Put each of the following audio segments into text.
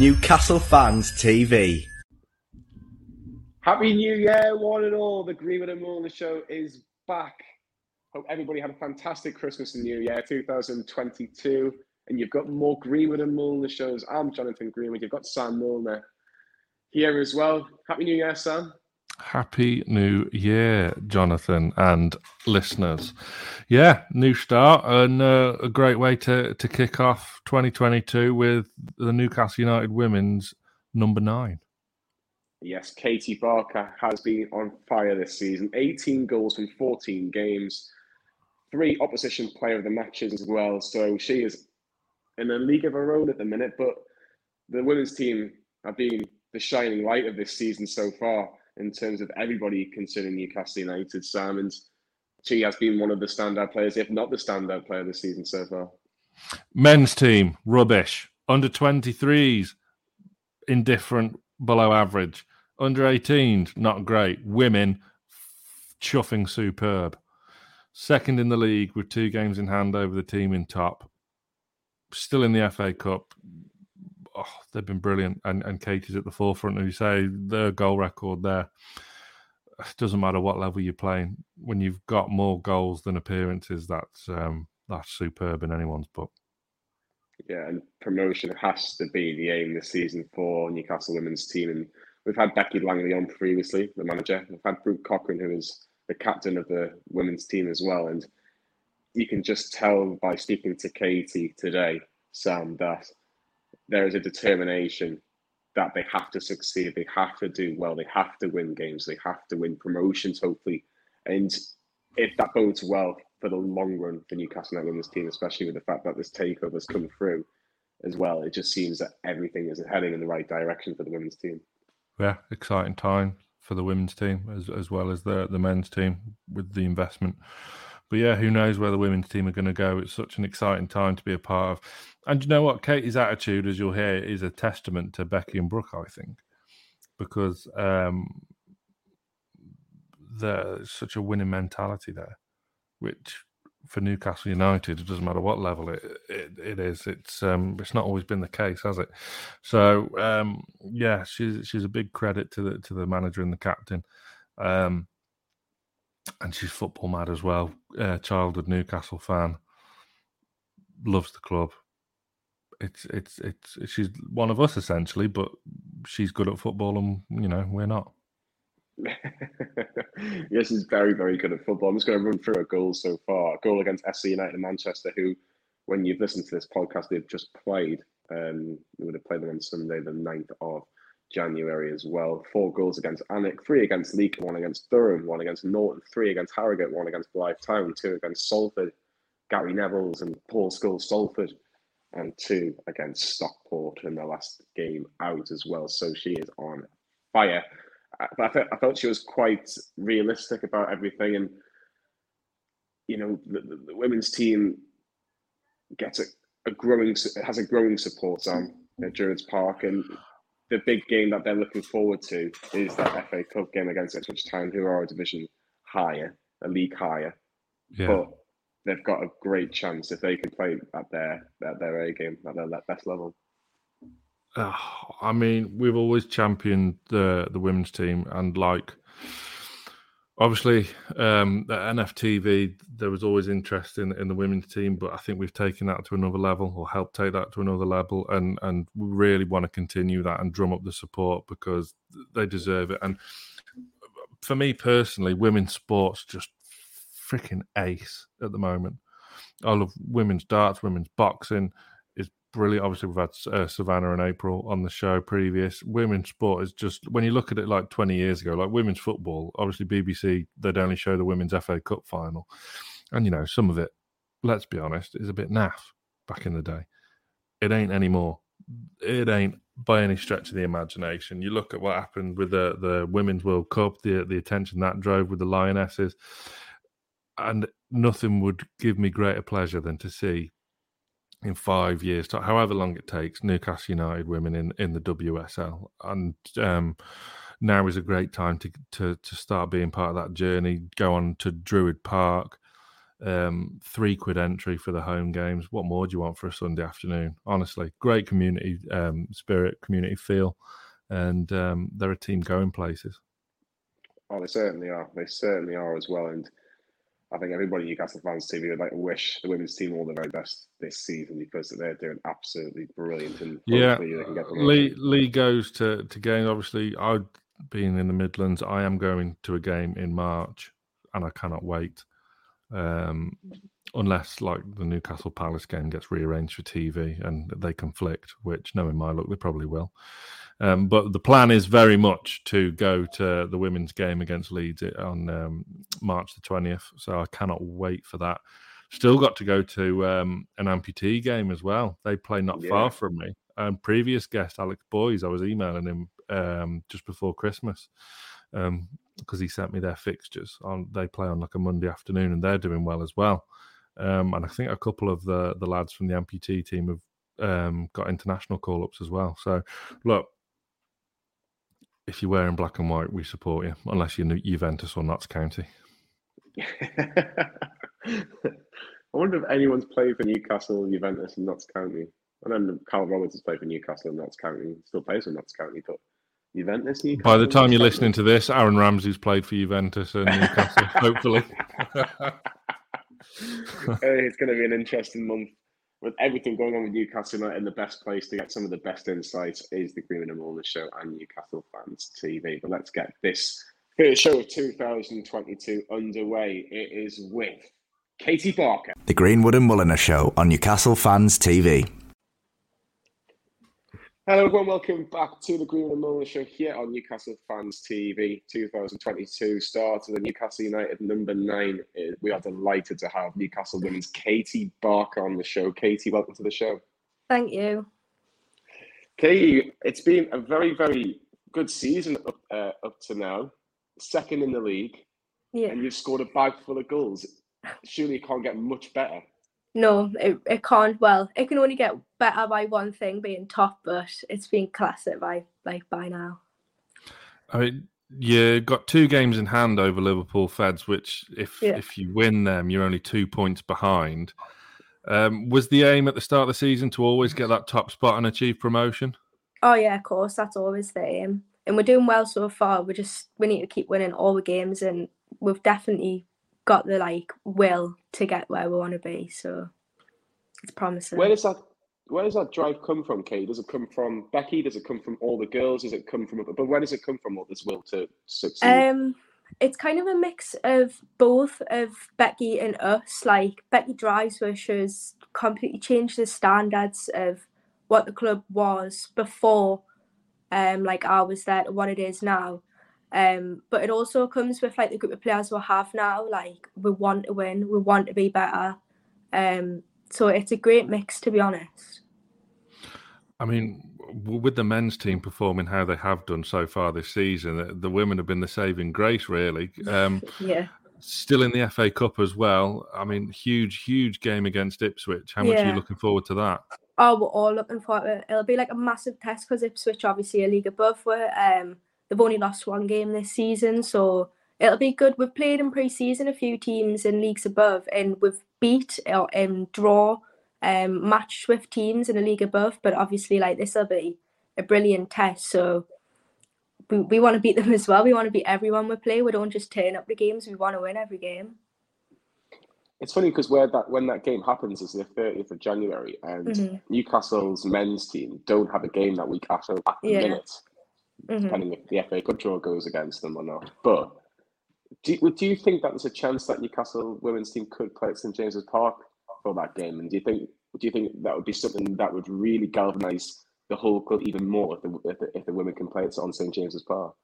Newcastle Fans TV. Happy New Year, one and all. The Greenwood and Mulliner show is back. Hope everybody had a fantastic Christmas and New Year 2022. And you've got more Greenwood and Mulliner shows. I'm Jonathan Greenwood. You've got Sam Mulliner here as well. Happy New Year, Sam. Happy New Year, Jonathan and listeners. Yeah, new start and uh, a great way to, to kick off 2022 with the Newcastle United women's number nine. Yes, Katie Barker has been on fire this season. 18 goals from 14 games, three opposition player of the matches as well. So she is in a league of her own at the minute, but the women's team have been the shining light of this season so far in terms of everybody considering Newcastle United. Simons, she has been one of the standout players, if not the standout player this season so far. Men's team, rubbish. Under 23s, indifferent, below average. Under 18s, not great. Women, chuffing superb. Second in the league with two games in hand over the team in top. Still in the FA Cup, oh, they've been brilliant. And and Katie's at the forefront. and you say, their goal record there. It doesn't matter what level you're playing. When you've got more goals than appearances, that's um, that's superb in anyone's book. Yeah, and promotion has to be the aim this season for Newcastle women's team. And we've had Becky Langley on previously, the manager. We've had Brooke Cochrane, who is the captain of the women's team as well. And you can just tell by speaking to Katie today, Sam, that there is a determination that they have to succeed, they have to do well, they have to win games, they have to win promotions, hopefully. And if that bodes well for the long run for Newcastle United women's team, especially with the fact that this takeover has come through as well, it just seems that everything is heading in the right direction for the women's team. Yeah, exciting time for the women's team as as well as the the men's team with the investment. But yeah, who knows where the women's team are going to go? It's such an exciting time to be a part of. And you know what? Katie's attitude, as you'll hear, is a testament to Becky and Brooke, I think, because um, there's such a winning mentality there, which for Newcastle United, it doesn't matter what level it it, it is. It's um, it's not always been the case, has it? So um, yeah, she's she's a big credit to the to the manager and the captain. Um, and she's football mad as well. Uh, childhood Newcastle fan, loves the club. It's, it's it's she's one of us essentially, but she's good at football, and you know we're not. yes, he's very very good at football. I'm just going to run through her goals so far. A goal against FC United in Manchester, who, when you've listened to this podcast, they've just played. Um, would have played them on Sunday, the 9th of January as well. Four goals against Alnwick, three against Leek, one against Durham, one against Norton, three against Harrogate, one against Blyth Town, two against Salford, Gary Neville's and Paul Scholes Salford, and two against Stockport in the last game out as well. So she is on fire. Uh, but I, th- I thought she was quite realistic about everything, and you know the, the, the women's team gets a, a growing has a growing support on mm-hmm. at Gerrards Park, and the big game that they're looking forward to is that FA Cup game against Ipswich Town, who are a division higher, a league higher. Yeah. But they've got a great chance if they can play at their at their A game at their best level. Uh, I mean, we've always championed the the women's team, and like obviously um, at NFTV, there was always interest in in the women's team, but I think we've taken that to another level, or helped take that to another level, and and we really want to continue that and drum up the support because they deserve it. And for me personally, women's sports just freaking ace at the moment. I love women's darts, women's boxing brilliant. Obviously, we've had uh, Savannah and April on the show previous. Women's sport is just when you look at it like 20 years ago, like women's football, obviously, BBC, they'd only show the women's FA Cup final. And, you know, some of it, let's be honest, is a bit naff back in the day. It ain't anymore. It ain't by any stretch of the imagination. You look at what happened with the, the Women's World Cup, the, the attention that drove with the Lionesses. And nothing would give me greater pleasure than to see in five years, however long it takes, Newcastle United women in, in the WSL. And um, now is a great time to, to to start being part of that journey. Go on to Druid Park, Um, three quid entry for the home games. What more do you want for a Sunday afternoon? Honestly, great community um, spirit, community feel, and um, they're a team going places. Oh, they certainly are. They certainly are as well. And I think everybody in Newcastle fans TV would like to wish the women's team all the very best this season because they're doing absolutely brilliant. And yeah, Lee, Lee goes to to games. Obviously, I've been in the Midlands. I am going to a game in March, and I cannot wait. Um, unless like the Newcastle Palace game gets rearranged for TV and they conflict, which knowing my luck, they probably will. Um, but the plan is very much to go to the women's game against Leeds on um, March the 20th. So I cannot wait for that. Still got to go to um, an amputee game as well. They play not yeah. far from me. And previous guest, Alex Boys, I was emailing him um, just before Christmas because um, he sent me their fixtures. On They play on like a Monday afternoon and they're doing well as well. Um, and I think a couple of the, the lads from the amputee team have um, got international call ups as well. So, look, if you're wearing black and white, we support you, unless you're Juventus or Notts County. I wonder if anyone's played for Newcastle, Juventus, and Notts County. I know Callum Roberts has played for Newcastle and Notts County, still plays for Notts County, but Juventus, Newcastle. By the time you're listening to this, Aaron Ramsey's played for Juventus and Newcastle, hopefully. Uh, it's going to be an interesting month with everything going on with Newcastle United, the best place to get some of the best insights is the Greenwood and Mulliner Show and Newcastle Fans TV. But let's get this first show of 2022 underway. It is with Katie Barker. The Greenwood and Mulliner Show on Newcastle Fans TV. Hello, everyone. Welcome back to the Green and Mulliner Show here on Newcastle Fans TV. 2022 start of the Newcastle United number nine. We are delighted to have Newcastle women's Katie Barker on the show. Katie, welcome to the show. Thank you. Katie, it's been a very, very good season up, uh, up to now. Second in the league. Yeah. And you've scored a bag full of goals. Surely it can't get much better. No, it, it can't. Well, it can only get better by one thing being top, but it's been classic by like by now. I mean, you got two games in hand over Liverpool Feds, which if yeah. if you win them, you're only two points behind. Um, was the aim at the start of the season to always get that top spot and achieve promotion? Oh yeah, of course. That's always the aim, and we're doing well so far. We just we need to keep winning all the games, and we've definitely got the like will to get where we want to be. So it's promising. Where does that where does that drive come from, Kate? Does it come from Becky? Does it come from all the girls? Does it come from but where does it come from all this will to succeed? Um it's kind of a mix of both of Becky and us. Like Becky drives where she's completely changed the standards of what the club was before um like I was there to what it is now. Um, but it also comes with like the group of players we have now. Like we want to win, we want to be better. Um, so it's a great mix, to be honest. I mean, with the men's team performing how they have done so far this season, the, women have been the saving grace, really. Um, yeah. Still in the FA Cup as well. I mean, huge, huge game against Ipswich. How much yeah. are you looking forward to that? Oh, we're all looking forward it. It'll be like a massive test because Ipswich, obviously, a league above. Where um, they've only lost one game this season, so it'll be good. We've played in pre-season a few teams in leagues above, and we've beat or um, draw um, matched with teams in a league above. But obviously, like this will be a brilliant test. So we, we want to beat them as well. We want to beat everyone we play. We don't just turn up the games. We want to win every game. It's funny because where that when that game happens is the 30th of January, and mm-hmm. Newcastle's men's team don't have a game that week after at the yeah. minute mm-hmm. depending if the FA Cup draw goes against them or not. But do, do you think that there's a chance that Newcastle women's team could play at St James's Park for that game? And do you think do you think that would be something that would really galvanise the whole club even more if the, if the, if the women can play it on St James's Park?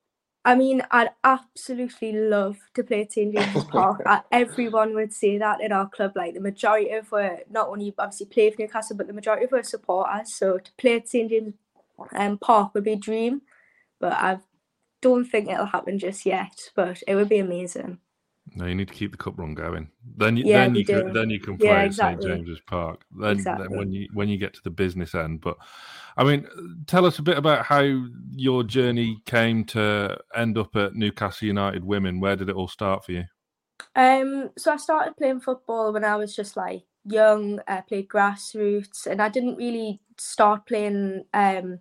I mean, I'd absolutely love to play at St James's Park. Everyone would say that in our club. Like the majority of our, not only obviously play for Newcastle, but the majority of our supporters. So to play at St James's um, Park would be a dream but I don't think it'll happen just yet. But it would be amazing. No, you need to keep the cup run going. Then, you, yeah, then you can, then you can play yeah, exactly. at St James's Park. Then, exactly. then when you when you get to the business end. But I mean, tell us a bit about how your journey came to end up at Newcastle United Women. Where did it all start for you? Um, so I started playing football when I was just like young. I played grassroots, and I didn't really start playing um,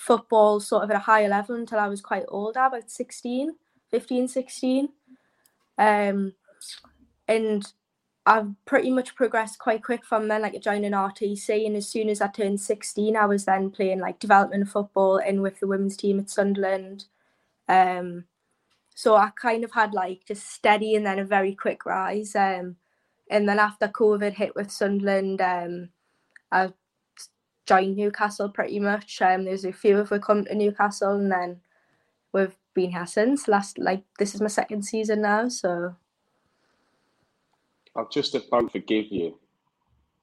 football sort of at a higher level until I was quite old, about 16, 15, 16. Um, and I've pretty much progressed quite quick from then, like joining RTC. And as soon as I turned 16, I was then playing like development football in with the women's team at Sunderland. Um, so I kind of had like just steady and then a very quick rise. Um, and then after COVID hit with Sunderland, um, I joined Newcastle pretty much. Um, there's a few of us come to Newcastle, and then we've been here since. Last like this is my second season now, so. I'll just about forgive you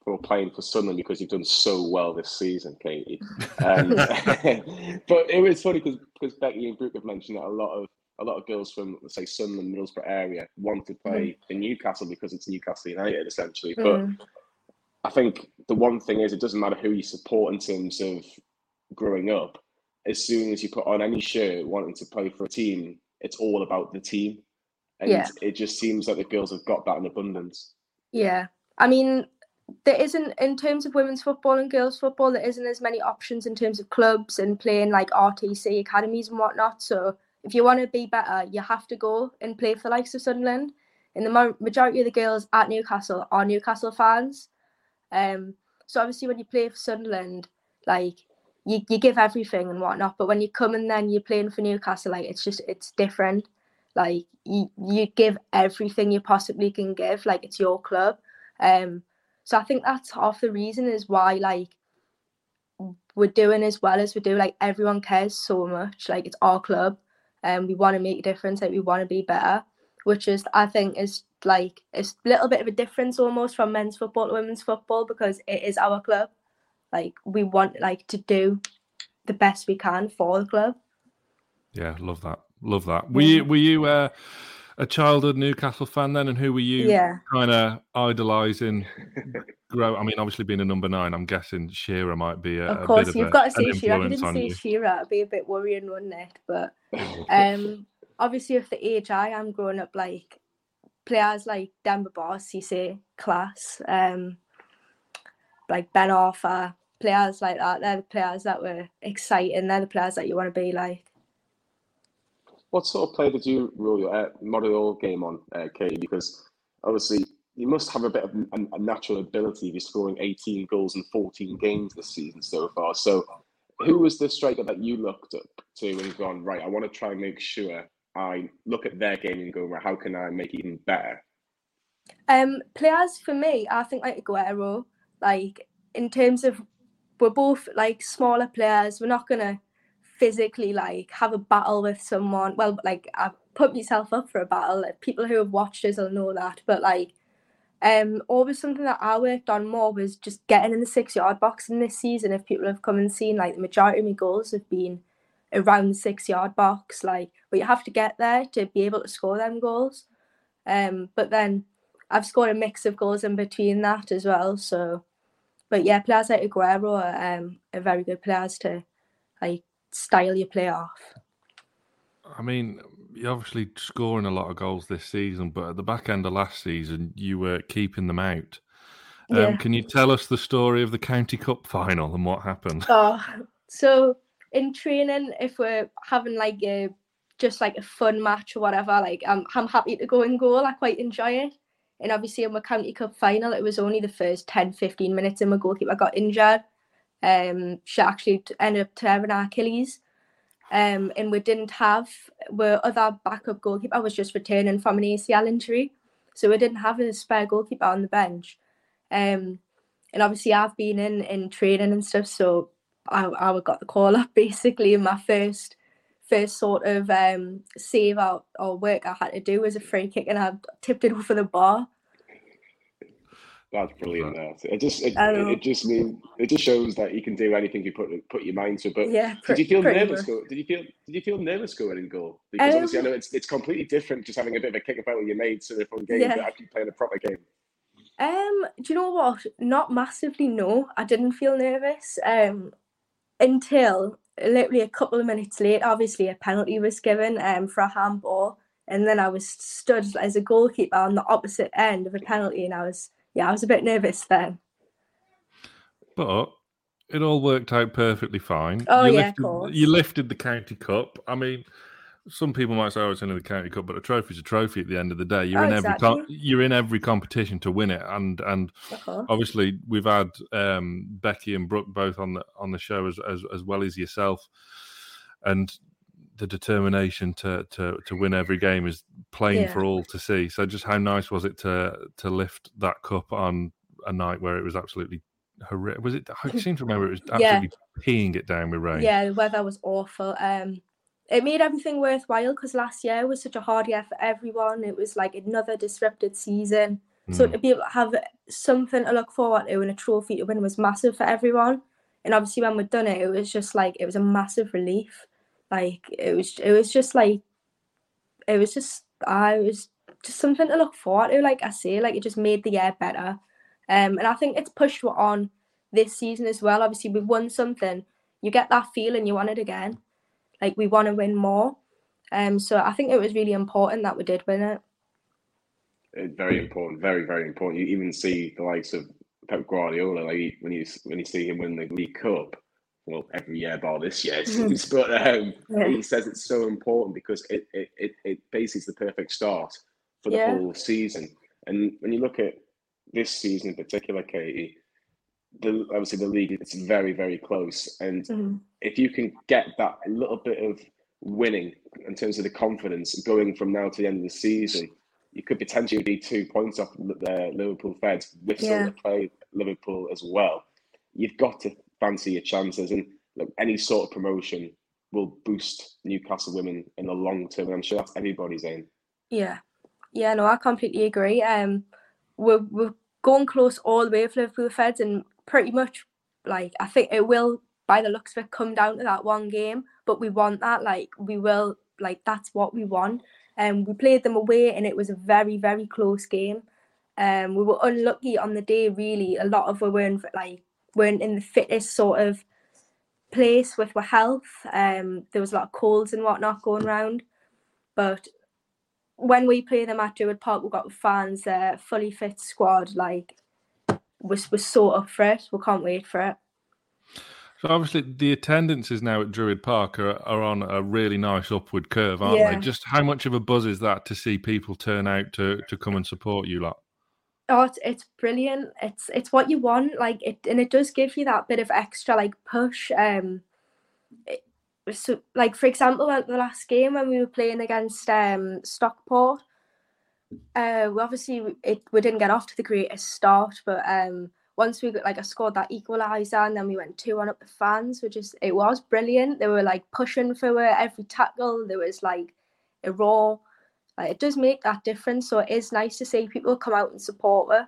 for playing for Sunderland because you've done so well this season, Katie. Um, but it was funny because because Becky and Brooke have mentioned that a lot of a lot of girls from let's say Sunderland, Middlesbrough area want to play mm. in Newcastle because it's Newcastle United essentially. But mm. I think the one thing is it doesn't matter who you support in terms of growing up. As soon as you put on any shirt wanting to play for a team, it's all about the team. And yeah. it just seems like the girls have got that in abundance. Yeah. I mean, there isn't in terms of women's football and girls football, there isn't as many options in terms of clubs and playing like RTC academies and whatnot. So if you want to be better, you have to go and play for the likes of Sunderland. And the majority of the girls at Newcastle are Newcastle fans. Um, so obviously when you play for Sunderland, like you, you give everything and whatnot. But when you come and then you're playing for Newcastle, like it's just it's different. Like you you give everything you possibly can give. Like it's your club. Um, so I think that's half the reason is why like we're doing as well as we do. Like everyone cares so much. Like it's our club and we want to make a difference like we want to be better which is i think is like it's a little bit of a difference almost from men's football to women's football because it is our club like we want like to do the best we can for the club yeah love that love that were you were you uh a childhood Newcastle fan then, and who were you yeah. kind of idolising? grow. I mean, obviously being a number nine, I'm guessing Shearer might be a. Of course, a you've a, got to see Shearer. If you didn't see Shearer, it'd be a bit worrying, wouldn't it? But um, obviously, with the age I am growing up, like players like Demba Ba, Cisse, class, um, like Ben Arfa, players like that. They're the players that were exciting. They're the players that you want to be like. What sort of play did you rule your uh, model your game on, uh? Because obviously you must have a bit of a, a, natural ability. You're scoring 18 goals in 14 games this season so far. So, who was the striker that you looked up to and gone right? I want to try and make sure I look at their game and go, right, how can I make it even better? Um, players for me, I think like Aguero. Like in terms of, we're both like smaller players. We're not gonna physically like have a battle with someone. Well, like I've put myself up for a battle. People who have watched us will know that. But like, um, always something that I worked on more was just getting in the six yard box in this season. If people have come and seen, like the majority of my goals have been around the six yard box. Like, but you have to get there to be able to score them goals. Um, but then I've scored a mix of goals in between that as well. So, but yeah, players like Aguero are, um, are very good players to like style your play off. I mean, you're obviously scoring a lot of goals this season, but at the back end of last season, you were keeping them out. Um, yeah. Can you tell us the story of the County Cup final and what happened? Oh, so in training, if we're having like a just like a fun match or whatever, like I'm I'm happy to go and goal. I quite enjoy it. And obviously in my County Cup final, it was only the first 10, 15 minutes and my goalkeeper got injured. Um, she actually ended up tearing her Achilles. Um, and we didn't have where other backup goalkeeper I was just returning from an ACL injury, so we didn't have a spare goalkeeper on the bench. Um, and obviously I've been in in training and stuff, so I I got the call up basically. in my first first sort of um, save out or work I had to do was a free kick, and I tipped it over the bar. That's brilliant. That it just it, it, just mean it just shows that you can do anything you put put your mind to. But yeah, did you feel nervous? Go, did you feel did you feel nervous going in goal? Because um, obviously I know it's it's completely different just having a bit of a kick about with your mates in a fun game, yeah. but actually playing a proper game. Um, do you know what? Not massively. No, I didn't feel nervous. Um, until literally a couple of minutes late. Obviously, a penalty was given um for a handball, and then I was stood as a goalkeeper on the opposite end of a penalty, and I was yeah, I was a bit nervous then. But it all worked out perfectly fine. Oh you yeah, lifted, of course. You lifted the county cup. I mean, some people might say, "Oh, it's only the county cup," but a trophy's a trophy at the end of the day. You're Oh, in every com- you're in every competition to win it, and and course. obviously we've had um, Becky and Brooke both on the on the show as as, as well as yourself, and the determination to to to win every game is plain Yeah. for all to see. So just how nice was it to to lift that cup on a night where it was absolutely horrific? Was it? I seem to remember it was Yeah. absolutely peeing it down with rain. Yeah, the weather was awful. Um, it made everything worthwhile because last year was such a hard year for everyone. It was like another disrupted season. So Mm. to be able to have something to look forward to and a trophy to win was massive for everyone. And obviously, when we'd done it, it was just like it was a massive relief. Like it was, it was just like it was just I was just something to look forward to. Like I say, like it just made the year better. Um, and I think it's pushed on this season as well. Obviously, we've won something. You get that feeling you want it again. Like we want to win more. Um, so I think it was really important that we did win it. Uh, very important, very very important. You even see the likes of Pep Guardiola, like when you when you see him win the League Cup. Well, every year bar this year, it seems, but um, Yeah. he says it's so important because it it, it, it basically is the perfect start for the Yeah. whole season. And when you look at this season in particular, Katie, the obviously the league it's very very close, and Mhm. if you can get that little bit of winning in terms of the confidence going from now to the end of the season, you could potentially be two points off the Liverpool Feds with Yeah. to play Liverpool as well. You've got to fancy your chances, and look, any sort of promotion will boost Newcastle women in the long term. And I'm sure that's everybody's aim. Yeah, yeah, no, I completely agree. Um, we're we're going close all the way with Liverpool Feds, and pretty much like I think it will, by the looks of it, come down to that one game. But we want that, like we will, like that's what we want. And um, we played them away, and it was a very very close game. Um, we were unlucky on the day. Really, a lot of we weren't like weren't in the fittest sort of place with our health. Um, there was a lot of colds and whatnot going around, but when we play them at Druid Park, we've got fans, uh, fully fit squad. Like, we're, we're so up for it. We can't wait for it. So obviously the attendances now at Druid Park are, are on a really nice upward curve, aren't Yeah. they? Just how much of a buzz is that to see people turn out to to come and support you lot? Oh, it's, it's brilliant. It's it's what you want. Like it, and it does give you that bit of extra like push. Um, it, so like for example, at the last game when we were playing against um Stockport, uh, we obviously it we didn't get off to the greatest start, but um once we got like I scored that equaliser and then we went two one up the fans, which is it was brilliant. They were like pushing for it every tackle. There was like a raw. Like it does make that difference. So it is nice to see people come out and support her.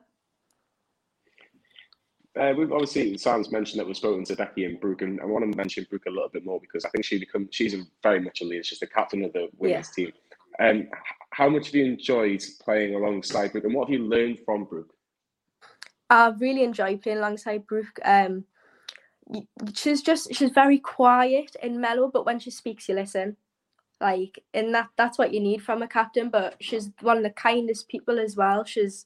Uh, we've obviously Sam's mentioned that we've spoken to Becky and Brooke, and I want to mention Brooke a little bit more because I think she become she's a very much a leader. She's the captain of the women's team. Um, how much have you enjoyed playing alongside Brooke, and what have you learned from Brooke? I really enjoy playing alongside Brooke. Um, she's just she's very quiet and mellow, but when she speaks, you listen. Like, and that that's what you need from a captain. But she's one of the kindest people as well. She's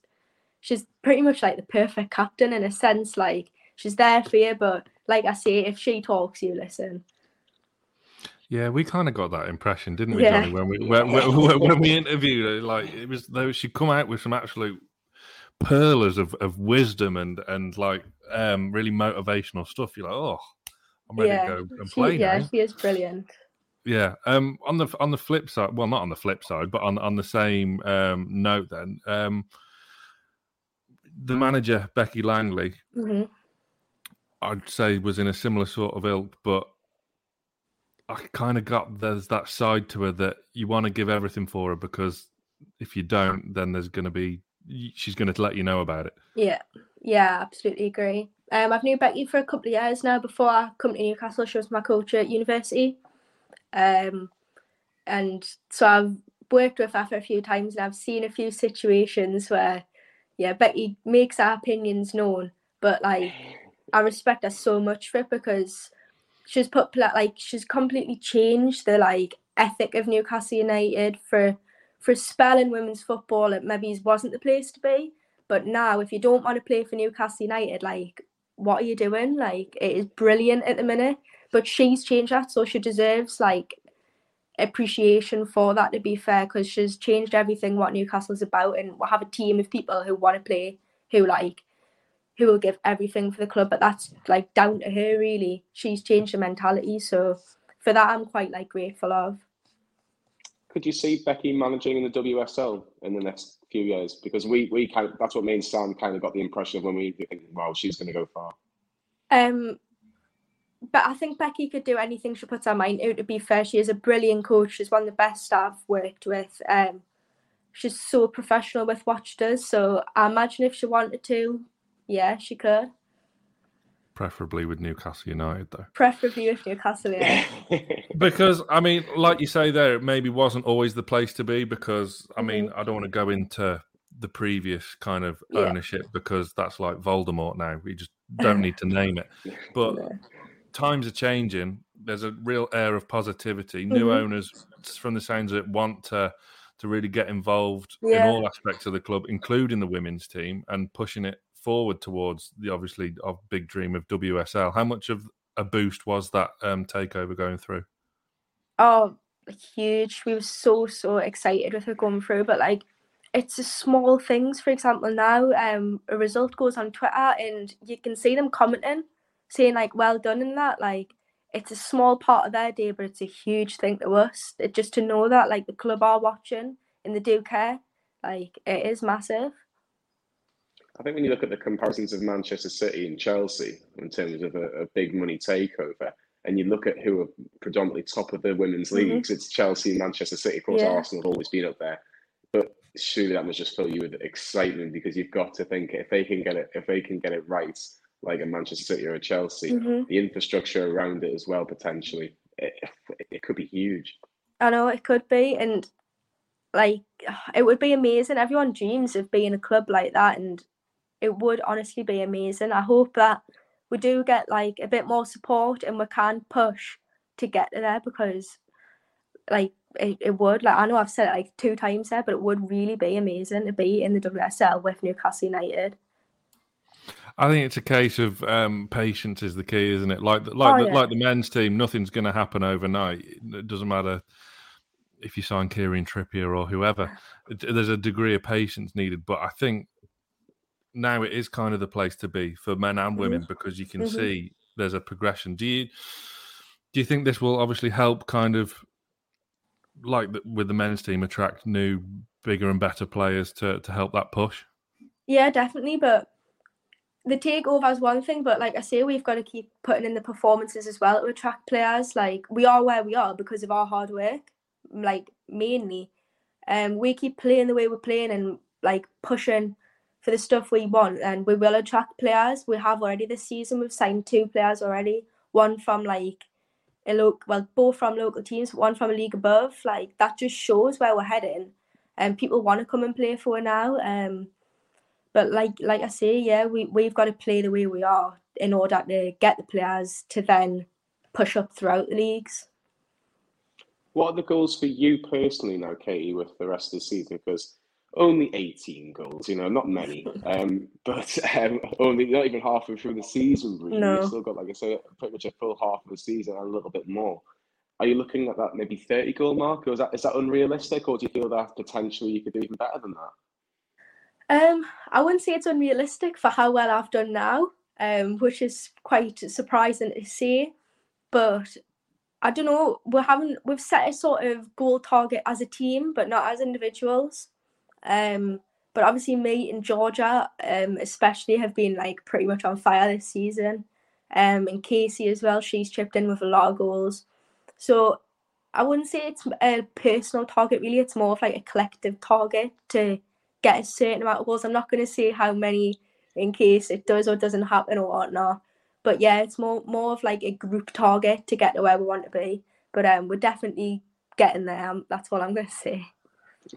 she's pretty much like the perfect captain in a sense. Like she's there for you, but like I say, if she talks, you listen. Yeah, we kind of got that impression, didn't we, Yeah. Johnny? When we when, when, when we interviewed her, like it was though she'd come out with some absolute pearlers of, of wisdom and and like um really motivational stuff. You're like, oh, I'm ready yeah, to go and she, play yeah, now. she is brilliant. Yeah. Um. On the on the flip side, well, not on the flip side, but on on the same um note, then um, the manager Becky Langley, hmm I'd say, was in a similar sort of ilk, but I kind of got there's that side to her that you want to give everything for her because if you don't, then there's going to be she's going to let you know about it. Yeah, yeah, absolutely agree. Um, I've known Becky for a couple of years now. Before I come to Newcastle, she was my coach at university. Um, and so I've worked with her for a few times, and I've seen a few situations where, yeah, Becky makes her opinions known, but like I respect her so much for it because she's put like she's completely changed the like ethic of Newcastle United for for a spell in women's football, it maybe wasn't the place to be. But now, if you don't want to play for Newcastle United, like, what are you doing? Like, it is brilliant at the minute. But she's changed that, so she deserves like appreciation for that. To be fair, because she's changed everything what Newcastle's about, and we'll have a team of people who want to play, who like, who will give everything for the club. But that's like down to her, really. She's changed the mentality, so for that, I'm quite like grateful of. Could you see Becky managing in the WSL in the next few years? Because we we kind of, that's what me and Sam kind of got the impression of when we think, wow, she's going to go far. Um, but I think Becky could do anything she puts her mind to. To be fair, she is a brilliant coach. She's one of the best I've worked with. Um, she's so professional with what she does. So I imagine if she wanted to, yeah, she could. Preferably with Newcastle United, though. Preferably with Newcastle, yeah. because I mean, like you say, there it maybe wasn't always the place to be. Because I mean, mm-hmm. I don't want to go into the previous kind of yeah. ownership because that's like Voldemort now. We just don't need to name it. But times are changing. There's a real air of positivity. New mm-hmm. owners, from the sounds of it, want to to really get involved yeah. in all aspects of the club, including the women's team, and pushing it forward towards the obviously of big dream of WSL. How much of a boost was that um, takeover going through? Oh, huge! We were so so excited with her going through, but like it's the small things. For example, now um, a result goes on Twitter and you can see them commenting saying like well done in that like it's a small part of their day but it's a huge thing to us it, just to know that like the club are watching and they do care like it is massive I think when you look at the comparisons of Manchester City and Chelsea in terms of a, a big money takeover, and you look at who are predominantly top of the women's mm-hmm. leagues, it's Chelsea and Manchester City. Of course, yeah. Arsenal have always been up there, but surely that must just fill you with excitement because you've got to think if they can get it, if they can get it right, like a Manchester City or a Chelsea, mm-hmm. the infrastructure around it as well potentially, it, it could be huge. I know it could be, and like it would be amazing. Everyone dreams of being a club like that, and it would honestly be amazing. I hope that we do get like a bit more support and we can push to get to there because like it, it would like I know I've said it like two times there, but it would really be amazing to be in the WSL with Newcastle United. I think it's a case of um, patience is the key, isn't it? Like like oh, the, yeah. like the men's team, nothing's going to happen overnight. It doesn't matter if you sign Kieran Trippier or whoever. There's a degree of patience needed, but I think now it is kind of the place to be for men and women mm-hmm. because you can mm-hmm. see there's a progression. Do you do you think this will obviously help kind of like with the men's team attract new, bigger and better players to to help that push? Yeah, definitely. But the takeover is one thing, but like I say, we've got to keep putting in the performances as well to attract players. Like we are where we are because of our hard work, like mainly. Um, we keep playing the way we're playing and like pushing for the stuff we want, and we will attract players. We have already this season. We've signed two players already. One from like a local, well, both from local teams, one from a league above. Like that just shows where we're heading, and people want to come and play for now. Um, but like like I say, yeah, we we've got to play the way we are in order to get the players to then push up throughout the leagues. What are the goals for you personally now, Katie, with the rest of the season? Because only 18 goals, you know, not many, um, but um, only not even halfway through the season, really. No. You've still got, like I say, pretty much a full half of the season and a little bit more. Are you looking at that maybe 30 goal mark, or is that is that unrealistic, or do you feel that potentially you could do even better than that? Um, I wouldn't say it's unrealistic for how well I've done now, um, which is quite surprising to see. But I don't know, we haven't we've set a sort of goal target as a team, but not as individuals. Um, but obviously me and Georgia, um, especially have been like pretty much on fire this season. Um, and Casey as well, she's chipped in with a lot of goals. So I wouldn't say it's a personal target really. It's more of like a collective target to get a certain amount of goals. I'm not going to say how many in case it does or doesn't happen or whatnot. But yeah, it's more more of like a group target to get to where we want to be. But um, we're definitely getting there. Um, that's all I'm going to say.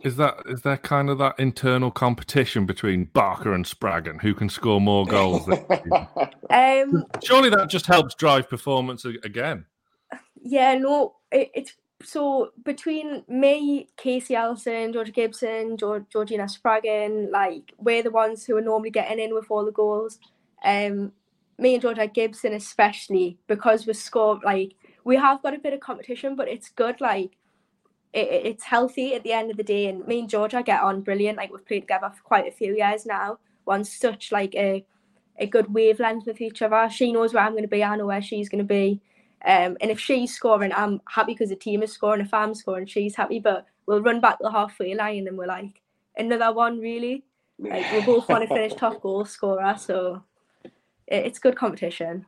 Is that is there kind of that internal competition between Barker and Spraggan who can score more goals? um, Surely that just helps drive performance again. Yeah, no, it, it's so between me, Casey Allison, Georgia Gibson, George, Georgina Spraggan, like we're the ones who are normally getting in with all the goals. Um, me and Georgia Gibson especially because we score like we have got a bit of competition, but it's good. Like it, it's healthy at the end of the day. And me and Georgia get on brilliant. Like we've played together for quite a few years now. We're on such like a a good wavelength with each other. She knows where I'm going to be. I know where she's going to be. Um, and if she's scoring, I'm happy because the team is scoring. If I'm scoring, she's happy. But we'll run back the halfway line and we're like, another one, really. Like we both want to finish top goal scorer, so it, it's good competition.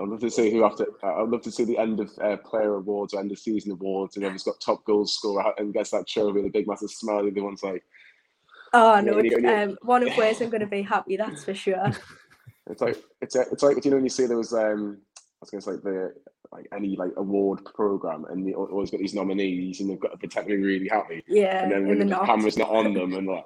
I'd love to see who after. Uh, I'd love to see the end of uh, player awards or end of season awards, and whoever's got top goal scorer and gets that trophy, the big massive smile. The one's like, oh no, um, one of ways I'm going to be happy. That's for sure. it's like it's it's like you know when you see there was um I was going to say the like any like award program, and they always got these nominees, and they've got to be really happy. Yeah, and then when the, the camera's not on them, and like,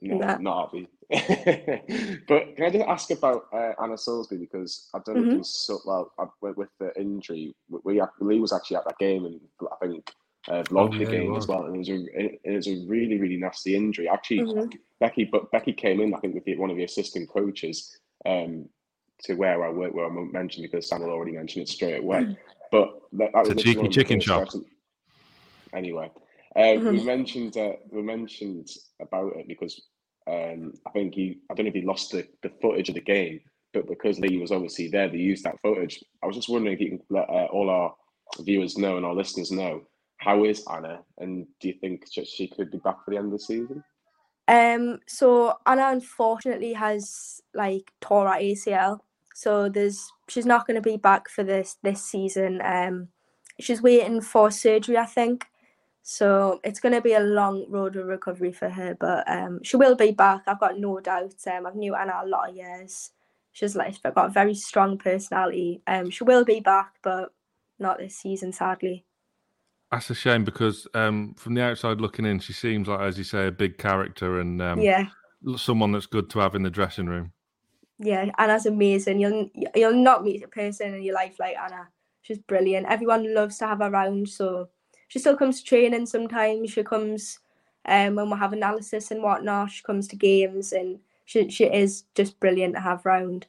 no, nah. not happy. but can I just ask about uh, Anna Soulsby because I don't mm-hmm. know so well I, with, with, the injury. We, we Lee was actually at that game, and I think uh, vlogged oh, the game as well, and it was a it, it, was a really really nasty injury. Actually, mm-hmm. Becky, but Becky came in I think with the, one of the assistant coaches. Um, to where I work, where I mentioned because Samuel already mentioned it straight away. Mm. But that, that was a cheeky chicken shop. Anyway, uh, mm-hmm. we mentioned uh, we mentioned about it because um, I think he I don't know if he lost the, the footage of the game, but because Lee was obviously there, they used that footage. I was just wondering if you can let uh, all our viewers know and our listeners know how is Anna, and do you think she could be back for the end of the season? Um, so Anna unfortunately has like tore her ACL, so there's she's not going to be back for this this season. Um, she's waiting for surgery, I think. So it's going to be a long road of recovery for her, but um, she will be back. I've got no doubt. Um, I've knew Anna a lot of years. She's like she's got a very strong personality. Um, she will be back, but not this season, sadly. That's a shame because um, from the outside looking in, she seems like, as you say, a big character and um, yeah, someone that's good to have in the dressing room yeah, Anna's amazing. You'll you'll not meet a person in your life like Anna. She's brilliant. Everyone loves to have her around. So she still comes to training sometimes. She comes um, when we have analysis and whatnot. She comes to games and she she is just brilliant to have around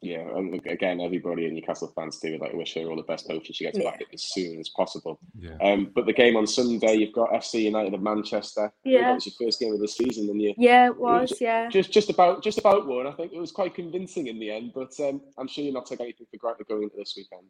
yeah, and again, everybody in Newcastle fans do like wish her all the best. Hopefully, she gets yeah. back as soon as possible. Yeah. Um, but the game on Sunday, you've got FC United of Manchester. Yeah, that was your first game of the season, and you. Yeah, it was. It was yeah, just just about just about one. I think it was quite convincing in the end, but um, I'm sure you're not taking anything for granted going into this weekend.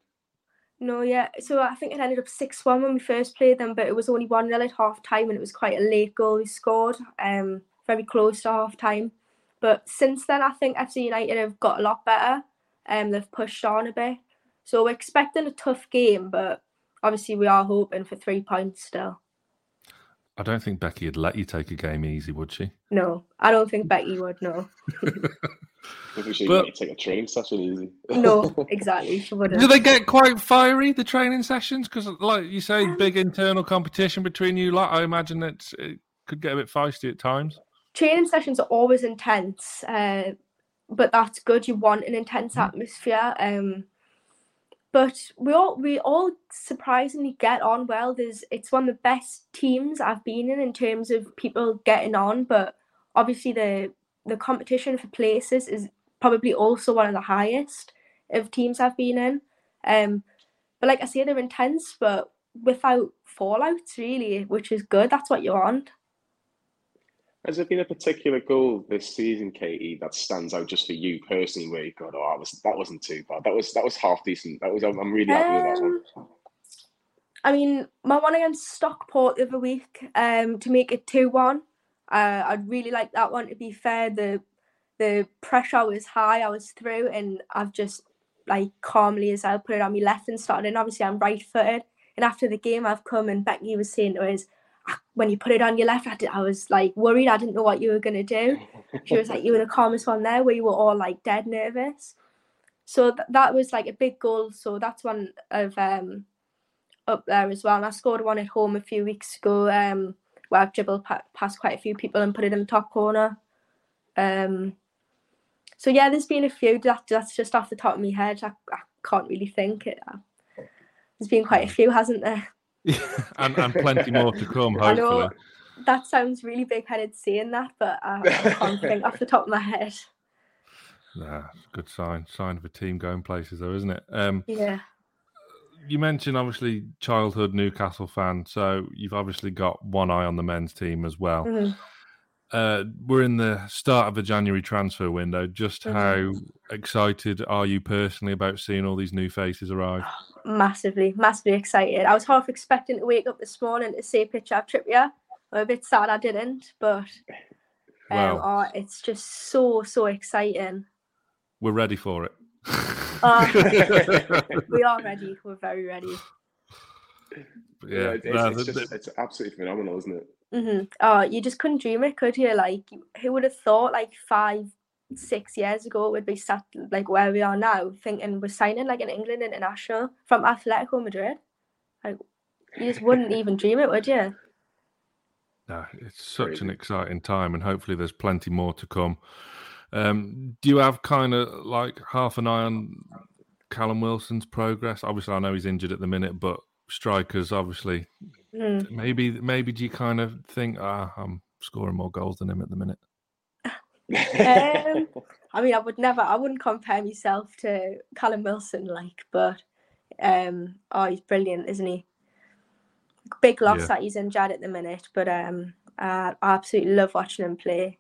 No, yeah. So I think it ended up six one when we first played them, but it was only one nil at half time, and it was quite a late goal we scored. Um, very close to half time. But since then, I think FC United have got a lot better um, they've pushed on a bit. So we're expecting a tough game, but obviously we are hoping for three points still. I don't think Becky would let you take a game easy, would she? No, I don't think Becky would. No. I think she'd you take a training session easy. no, exactly. Do they get quite fiery the training sessions? Because, like you say, um, big internal competition between you. Like I imagine that it could get a bit feisty at times. Training sessions are always intense. Uh, but that's good. You want an intense mm. atmosphere. Um, but we all we all surprisingly get on well. There's it's one of the best teams I've been in in terms of people getting on. But obviously the the competition for places is probably also one of the highest of teams I've been in. Um, but like I say, they're intense, but without fallouts really, which is good. That's what you want. Has there been a particular goal this season, Katie, that stands out just for you personally? Where you go, oh, that was that wasn't too bad. That was that was half decent. That was I'm really happy um, with that one. Um, I mean, my one against Stockport the other week, um, to make it two one. Uh, I'd really like that one. To be fair, the the pressure was high. I was through, and I've just like calmly as I put it on my left and started. And obviously, I'm right footed. And after the game, I've come and Becky was saying to us, when you put it on your left, I, did, I was like worried. I didn't know what you were gonna do. She was like, "You were the calmest one there," where you were all like dead nervous. So th- that was like a big goal. So that's one of um up there as well. And I scored one at home a few weeks ago, um, where I've dribbled pa- past quite a few people and put it in the top corner. Um, so yeah, there's been a few. That, that's just off the top of my head. I, I can't really think it. There's been quite a few, hasn't there? and, and plenty more to come, hopefully. that sounds really big-headed saying that, but I, I can't think off the top of my head. Nah, good sign. Sign of a team going places, though, isn't it? Um, Yeah. you mentioned obviously childhood Newcastle fan, so you've obviously got one eye on the men's team as well. Mhm. Uh, we're in the start of the January transfer window. Just Mhm. how excited are you personally about seeing all these new faces arrive? Massively, massively excited. I was half expecting to wake up this morning to see a picture of Trippier. I'm a bit sad I didn't, but um, Well, oh, it's just so so exciting. we're ready for it. Oh, we are ready. We're very ready. yeah, it's, no, it's, just, it's absolutely phenomenal, isn't it? Hmm Oh, you just couldn't dream it, could you? Like, who would have thought, like five, six years ago, we'd be sat like where we are now, thinking we're signing like an England international from Atletico Madrid. Like, you just wouldn't even dream it, would you? No, it's such an exciting time, and hopefully there's plenty more to come. Um, do you have kind of like half an eye on Callum Wilson's progress? Obviously, I know he's injured at the minute, but strikers, obviously, Mm. maybe maybe do you kind of think, ah, I'm scoring more goals than him at the minute? Um, I mean, I would never, I wouldn't compare myself to Callum Wilson, like, but um, oh, he's brilliant, isn't he? Big loss Yeah. that he's injured at the minute, but um, I I absolutely love watching him play.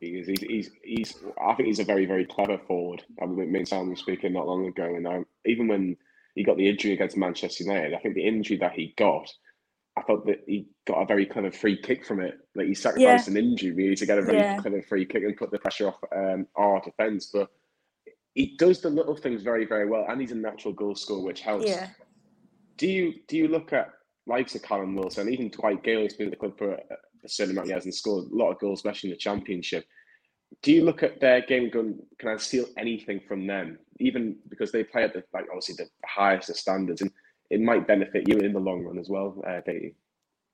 He is, he's, he's, he's, I think he's a very, very clever forward. I mean, me and Sam were speaking not long ago, and um, even when he got the injury against Manchester United, I think the injury that he got, I thought that he got a very clever free kick from it. Like he sacrificed an injury really to get a very Yeah. clever free kick and put the pressure off um, our defence. But he does the little things very, very well, and he's a natural goal scorer, which helps. Yeah. Do you do you look at likes of Callum Wilson, even Dwight Gayle, who's been at the club for a, a certain amount of years and scored a lot of goals, especially in the Championship? Do you look at their game going, can I steal anything from them? Even because they play at the like obviously the highest of standards, and it might benefit you in the long run as well, uh, Katie.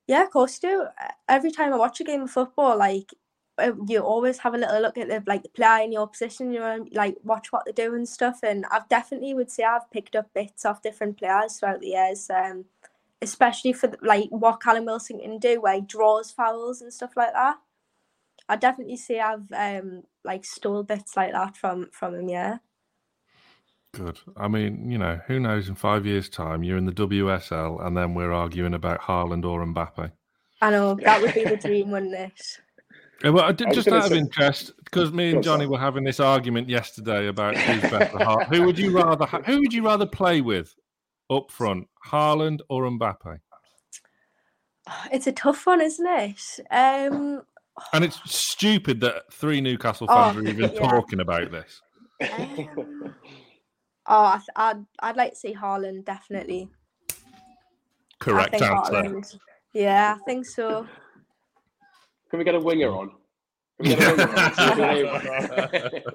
Yeah, of course you do. Every time I watch a game of football, like uh, you always have a little look at the like player in your position, you know, like watch what they do and stuff. And I've definitely would say I've picked up bits off different players throughout the years, um, especially for like what Callum Wilson can do, where he draws fouls and stuff like that. I definitely say I've um like stole bits like that from from him. Yeah. Good. I mean, you know, who knows? In five years' time, you're in the WSL, and then we're arguing about Haaland or Mbappe. I know that would be the dream, wouldn't it? Uh, Well, I did, I just out of say- interest, because me and Jonny were having this argument yesterday about who's better. Har- who would you rather? Ha- who would you rather play with up front, Haaland or Mbappe? It's a tough one, isn't it? Um, And it's stupid that three Newcastle Oh, fans are even yeah. talking about this. Um, oh, I th- I'd I'd like to see Haaland definitely. Correct answer. Haaland. Yeah, I think so. Can we get a winger on? Can we get a winger on? See if we're able-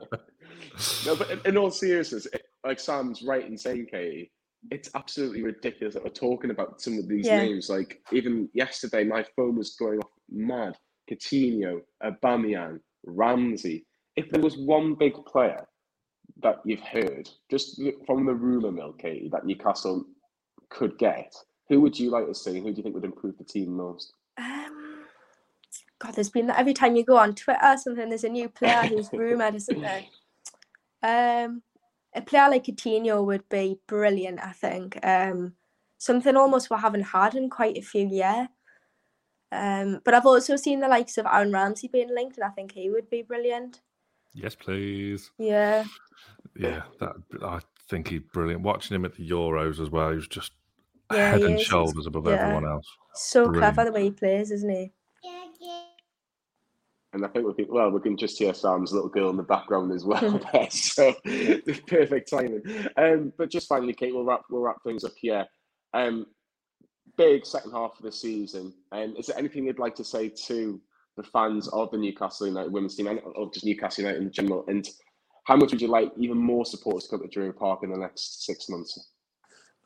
no, but in, in all seriousness, it, like Sam's right in saying, Katie, it's absolutely ridiculous that we're talking about some of these Yeah. names. Like even yesterday, my phone was going off mad. Coutinho, Aubameyang, Ramsey. If there was one big player that you've heard just from the rumor mill, Katie, that Newcastle could get, who would you like to see? Who do you think would improve the team most? Um, God, there's been every time you go on Twitter or something, there's a new player who's rumored, isn't there? Um, a player like Coutinho would be brilliant, I think. Um, something almost we haven't had in quite a few years. Um, but I've also seen the likes of Aaron Ramsey being linked, and I think he would be brilliant. Yes, please. Yeah. Yeah, that I think he's brilliant. Watching him at the Euros as well, he was just Yeah, head he and is. Shoulders above yeah. everyone else. So Brilliant. clever the way he plays, isn't he? Yeah and I think we can, well, we can just hear Sam's little girl in the background as well. there, so perfect timing. Um, but just finally, Kate, we'll wrap we'll wrap things up here. Um, big second half of the season. And is there anything you'd like to say to the fans of the Newcastle United women's team and or just Newcastle United in general? And how much would you like even more supporters to come to Drury Park in the next six months?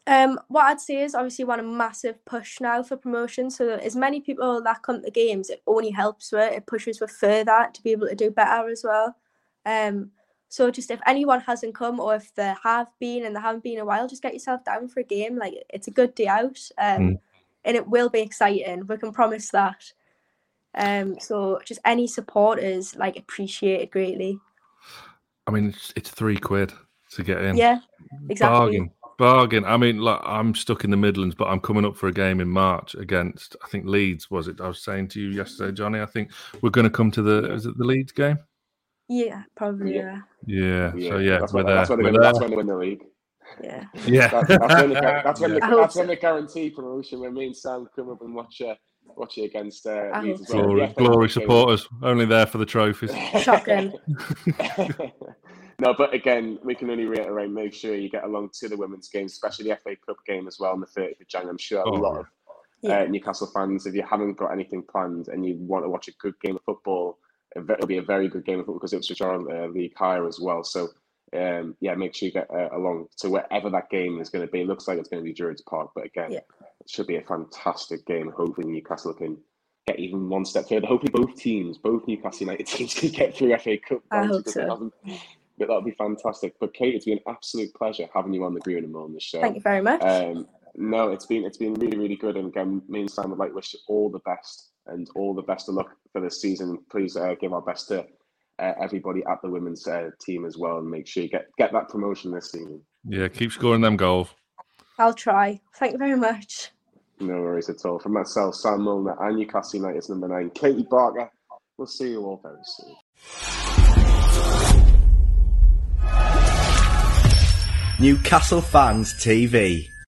Um, what I'd say is obviously want a massive push now for promotion. So that as many people that come to games, it only helps with it. It pushes with further to be able to do better as well. Um, So just if anyone hasn't come or if they have been and they haven't been a while, just get yourself down for a game. Like it's a good day out, um, mm. and it will be exciting. We can promise that. Um, so just any supporters like appreciated greatly. I mean, it's, it's three quid to get in. Yeah, exactly. Bargain, bargain. I mean, look, I'm stuck in the Midlands, but I'm coming up for a game in March against I think Leeds. Was it? I was saying to you yesterday, Jonny. I think we're going to come to the is it the Leeds game? Yeah, probably. Yeah. Yeah. yeah. So yeah, that's when, that's, when they, that's when they win the league. Yeah. Yeah. That, that's when, the, that's when, yeah. that's when the guarantee promotion when me and Sam come up and watch uh, watch it against uh, Leeds well. Glory, yeah, glory supporters, only there for the trophies. Shocking. no, but again, we can only reiterate: make sure you get along to the women's game, especially the FA Cup game as well on the 30th of January. I'm sure oh, a lot of uh, Newcastle fans, if you haven't got anything planned and you want to watch a good game of football it'll be a very good game of football because Ipswich are on uh, league higher as well. So um, yeah, make sure you get uh, along to wherever that game is going to be. It looks like it's going to be Druids Park, but again, yeah. it should be a fantastic game. Hopefully Newcastle can get even one step further. Hopefully both teams, both Newcastle United teams, can get through FA Cup. I hope so. But that would be fantastic. But Kate, it's been an absolute pleasure having you on the Green and on the show. Thank you very much. Um, no, it's been it's been really really good, and again, me and Sam would like wish you all the best and all the best of luck for this season. Please uh, give our best to uh, everybody at the women's uh, team as well, and make sure you get get that promotion this season. Yeah, keep scoring them goals. I'll try. Thank you very much. No worries at all. From myself, Sam Mulliner, and Newcastle United's number nine, Katie Barker. We'll see you all very soon. Newcastle Fans TV.